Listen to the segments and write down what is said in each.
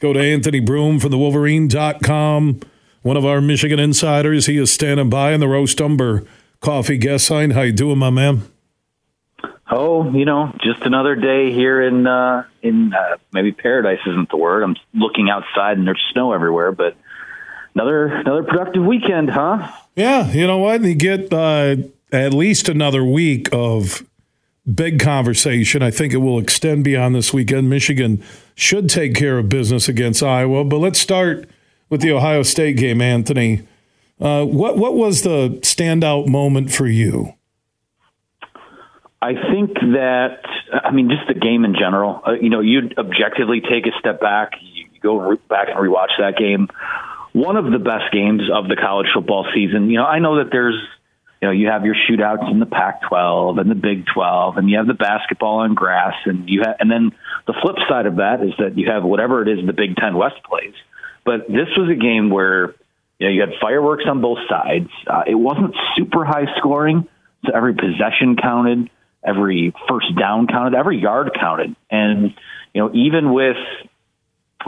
go to Anthony Broome from the Wolverine.com, one of our Michigan insiders. He is standing by in the Roast Umber Coffee guest sign. How you doing, my man? Oh, you know, just another day here in uh, in uh, maybe paradise isn't the word. I'm looking outside and there's snow everywhere, but another another productive weekend, huh? Yeah, you know what? You get uh, at least another week of big conversation. I think it will extend beyond this weekend. Michigan should take care of business against Iowa, but let's start with the Ohio State game, Anthony. Uh, what what was the standout moment for you? I think that I mean just the game in general. Uh, you know, you'd objectively take a step back, you go back and rewatch that game. One of the best games of the college football season. You know, I know that there's you know you have your shootouts in the Pac-12 and the Big 12, and you have the basketball on grass, and you have, and then the flip side of that is that you have whatever it is the Big Ten West plays. But this was a game where you know you had fireworks on both sides. Uh, it wasn't super high scoring, so every possession counted every first down counted, every yard counted. And, you know, even with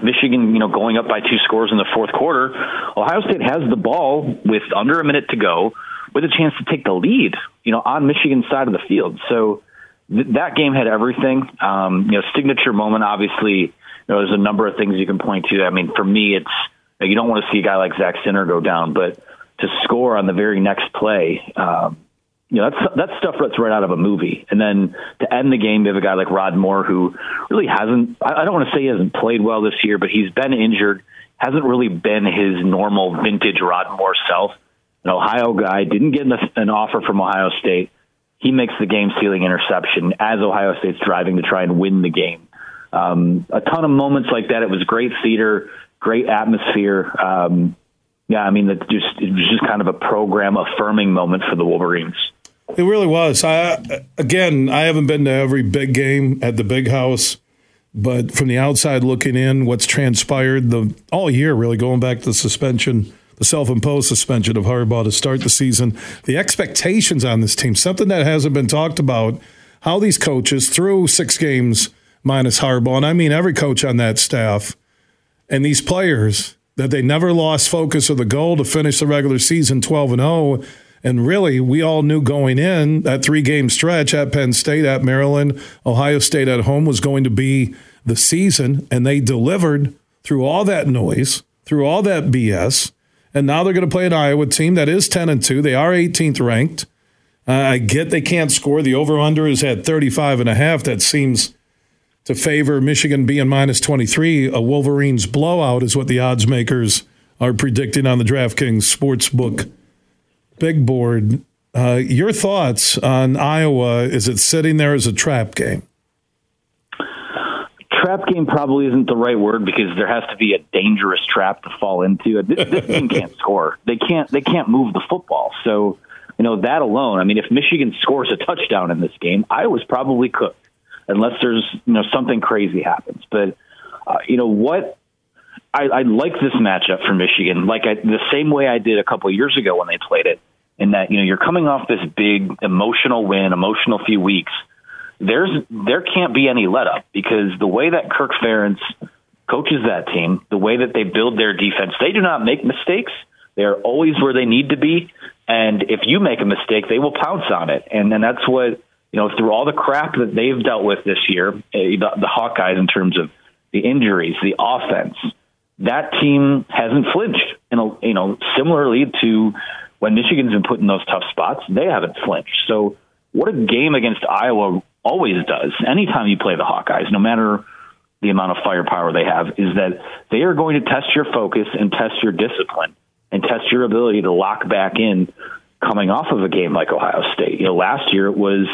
Michigan, you know, going up by two scores in the fourth quarter, Ohio State has the ball with under a minute to go with a chance to take the lead, you know, on Michigan's side of the field. So th- that game had everything. Um, you know, signature moment, obviously, you know, there's a number of things you can point to. I mean, for me, it's, you don't want to see a guy like Zak Zinter go down, but to score on the very next play, um, you know, that's that's stuff that's right out of a movie. And then to end the game, you have a guy like Rod Moore who really hasn't. I don't want to say he hasn't played well this year, but he's been injured. Hasn't really been his normal vintage Rod Moore self. An Ohio guy didn't get an offer from Ohio State. He makes the game sealing interception as Ohio State's driving to try and win the game. Um, a ton of moments like that. It was great theater, great atmosphere. Um, yeah, I mean, it just it was just kind of a program affirming moment for the Wolverines. It really was. I again, I haven't been to every big game at the big house, but from the outside looking in, what's transpired the all year, really going back to the suspension, the self-imposed suspension of Harbaugh to start the season, the expectations on this team, something that hasn't been talked about, how these coaches through six games minus Harbaugh, and I mean every coach on that staff, and these players that they never lost focus of the goal to finish the regular season 12 and 0 and really, we all knew going in that three game stretch at Penn State, at Maryland, Ohio State at home was going to be the season. And they delivered through all that noise, through all that BS. And now they're going to play an Iowa team that is 10 and 2. They are 18th ranked. Uh, I get they can't score. The over under is at 35 and a half. That seems to favor Michigan being minus 23. A Wolverines blowout is what the odds makers are predicting on the DraftKings Sportsbook big board. Uh, your thoughts on Iowa? Is it sitting there as a trap game? Trap game probably isn't the right word because there has to be a dangerous trap to fall into. This, this team can't score. They can't. They can't move the football. So you know that alone. I mean, if Michigan scores a touchdown in this game, Iowa's probably cooked, unless there's you know something crazy happens. But uh, you know what I, I like this matchup for Michigan, like I, the same way I did a couple years ago when they played it. In that you know you're coming off this big emotional win, emotional few weeks. There's there can't be any let up because the way that Kirk Ferentz coaches that team, the way that they build their defense, they do not make mistakes. They are always where they need to be, and if you make a mistake, they will pounce on it. And then that's what you know through all the crap that they've dealt with this year, eh, the, the Hawkeyes in terms of the injuries, the offense that team hasn't flinched. And you know, similarly to when Michigan's been put in those tough spots, they haven't flinched. So, what a game against Iowa always does, anytime you play the Hawkeyes, no matter the amount of firepower they have, is that they are going to test your focus and test your discipline and test your ability to lock back in coming off of a game like Ohio State. You know, last year it was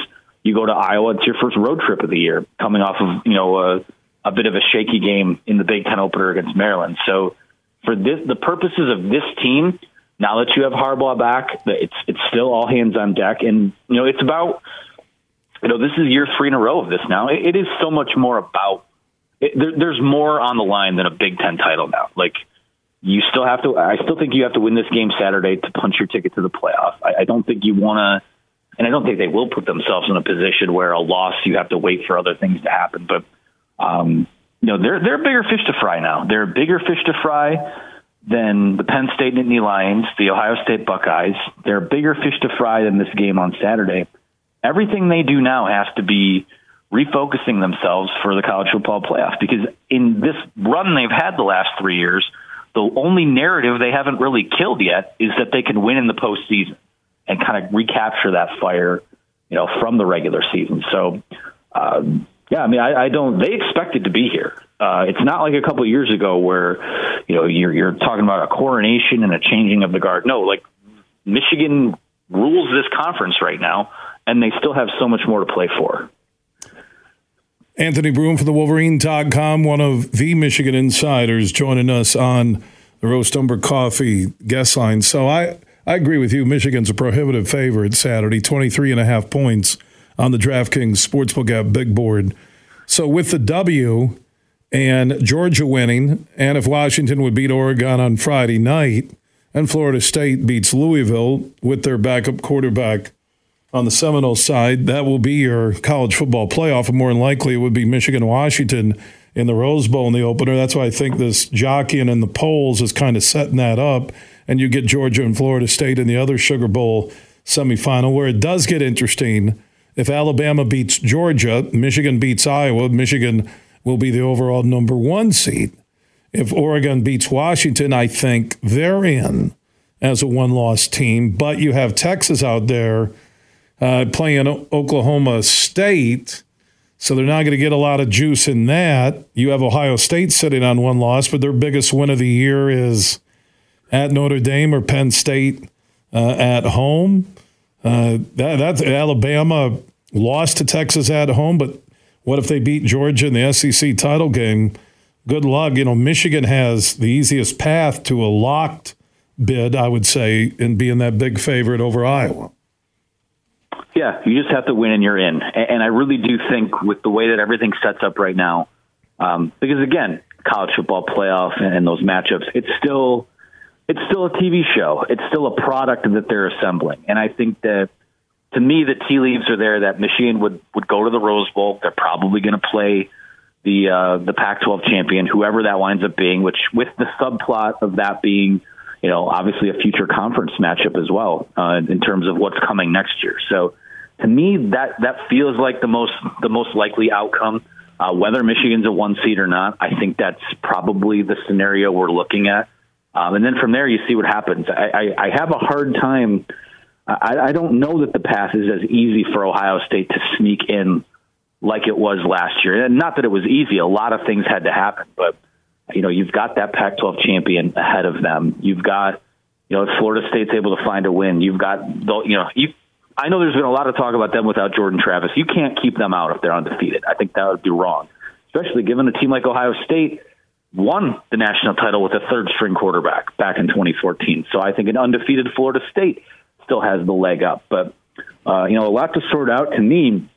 you go to Iowa, it's your first road trip of the year, coming off of you know a a bit of a shaky game in the Big Ten opener against Maryland. So for this, the purposes of this team, now that you have Harbaugh back, it's it's still all hands on deck, and you know it's about you know this is year three in a row of this now. it, it is so much more about it, there, there's more on the line than a Big Ten title now. Like you still have to. I still think you have to win this game Saturday to punch your ticket to the playoff. I, I don't think you want to, and I don't think they will put themselves in a position where a loss you have to wait for other things to happen. But um, you know, they're they're bigger fish to fry now. They're bigger fish to fry than the Penn State Nittany Lions, the Ohio State Buckeyes. They're a bigger fish to fry than this game on Saturday. Everything they do now has to be refocusing themselves for the college football playoff because in this run they've had the last three years, the only narrative they haven't really killed yet is that they can win in the postseason and kind of recapture that fire, you know, from the regular season. So, um, yeah, I mean, I, I don't. They expected to be here. Uh, it's not like a couple of years ago where, you know, you're you're talking about a coronation and a changing of the guard. No, like Michigan rules this conference right now, and they still have so much more to play for. Anthony Broome from the Wolverine.com, one of the Michigan insiders, joining us on the Roast Umber Coffee guest line. So I, I agree with you. Michigan's a prohibitive favorite Saturday, 23 and a half points on the DraftKings Sportsbook app big board. So with the W and Georgia winning, and if Washington would beat Oregon on Friday night, and Florida State beats Louisville with their backup quarterback on the Seminole side, that will be your college football playoff. And more than likely, it would be Michigan Washington in the Rose Bowl in the opener. That's why I think this jockeying in the polls is kind of setting that up. And you get Georgia and Florida State in the other Sugar Bowl semifinal, where it does get interesting. If Alabama beats Georgia, Michigan beats Iowa, Michigan will be the overall number one seed. If Oregon beats Washington, I think they're in as a one loss team. But you have Texas out there uh, playing Oklahoma State. So they're not going to get a lot of juice in that. You have Ohio State sitting on one loss, but their biggest win of the year is at Notre Dame or Penn State uh, at home. Uh, that, that's Alabama lost to Texas at home, but what if they beat Georgia in the SEC title game? Good luck. You know, Michigan has the easiest path to a locked bid, I would say, in being that big favorite over Iowa. Yeah, you just have to win and you're in. And I really do think with the way that everything sets up right now, um, because again, college football playoff and those matchups, it's still it's still a TV show. It's still a product that they're assembling. And I think that to me, the tea leaves are there that Michigan would would go to the Rose Bowl. They're probably going to play the uh, the Pac-12 champion, whoever that winds up being. Which with the subplot of that being you know, obviously a future conference matchup as well uh, in terms of what's coming next year. So to me, that that feels like the most the most likely outcome. Uh, whether Michigan's a one seed or not, I think that's probably the scenario we're looking at. Um, and then from there, you see what happens. I, I, I have a hard time. I, I don't know that the path is as easy for Ohio State to sneak in like it was last year. And not that it was easy. A lot of things had to happen, but you know, you've got that Pac-12 champion ahead of them. You've got, you know, if Florida State's able to find a win, you've got, you know, you I know there's been a lot of talk about them without Jordan Travis. You can't keep them out if they're undefeated. I think that would be wrong, especially given a team like Ohio State won the national title with a third string quarterback back in 2014. So I think an undefeated Florida State still has the leg up. But, uh, you know, a lot to sort out. To me,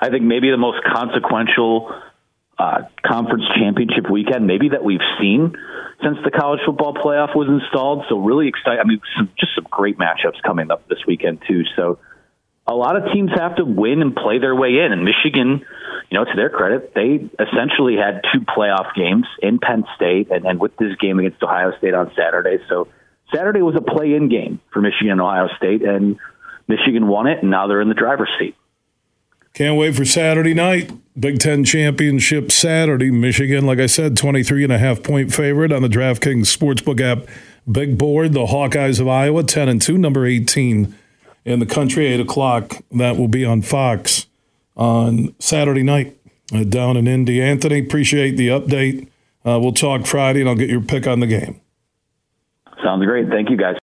I think maybe the most consequential uh, conference championship weekend, maybe that we've seen since the college football playoff was installed. So really excited. I mean, some, just some great matchups coming up this weekend too. So a lot of teams have to win and play their way in. And Michigan, you know, to their credit, they essentially had two playoff games in Penn State and, and with this game against Ohio State on Saturday. So Saturday was a play in game for Michigan and Ohio State, and Michigan won it, and now they're in the driver's seat. Can't wait for Saturday night. Big Ten Championship Saturday. Michigan, like I said, 23 and a half point favorite on the DraftKings Sportsbook app. Big board. The Hawkeyes of Iowa, 10 and 2, number 18 in the country, 8 o'clock. That will be on Fox on Saturday night down in Indy. Anthony, appreciate the update. Uh, we'll talk Friday, and I'll get your pick on the game. Sounds great. Thank you, guys.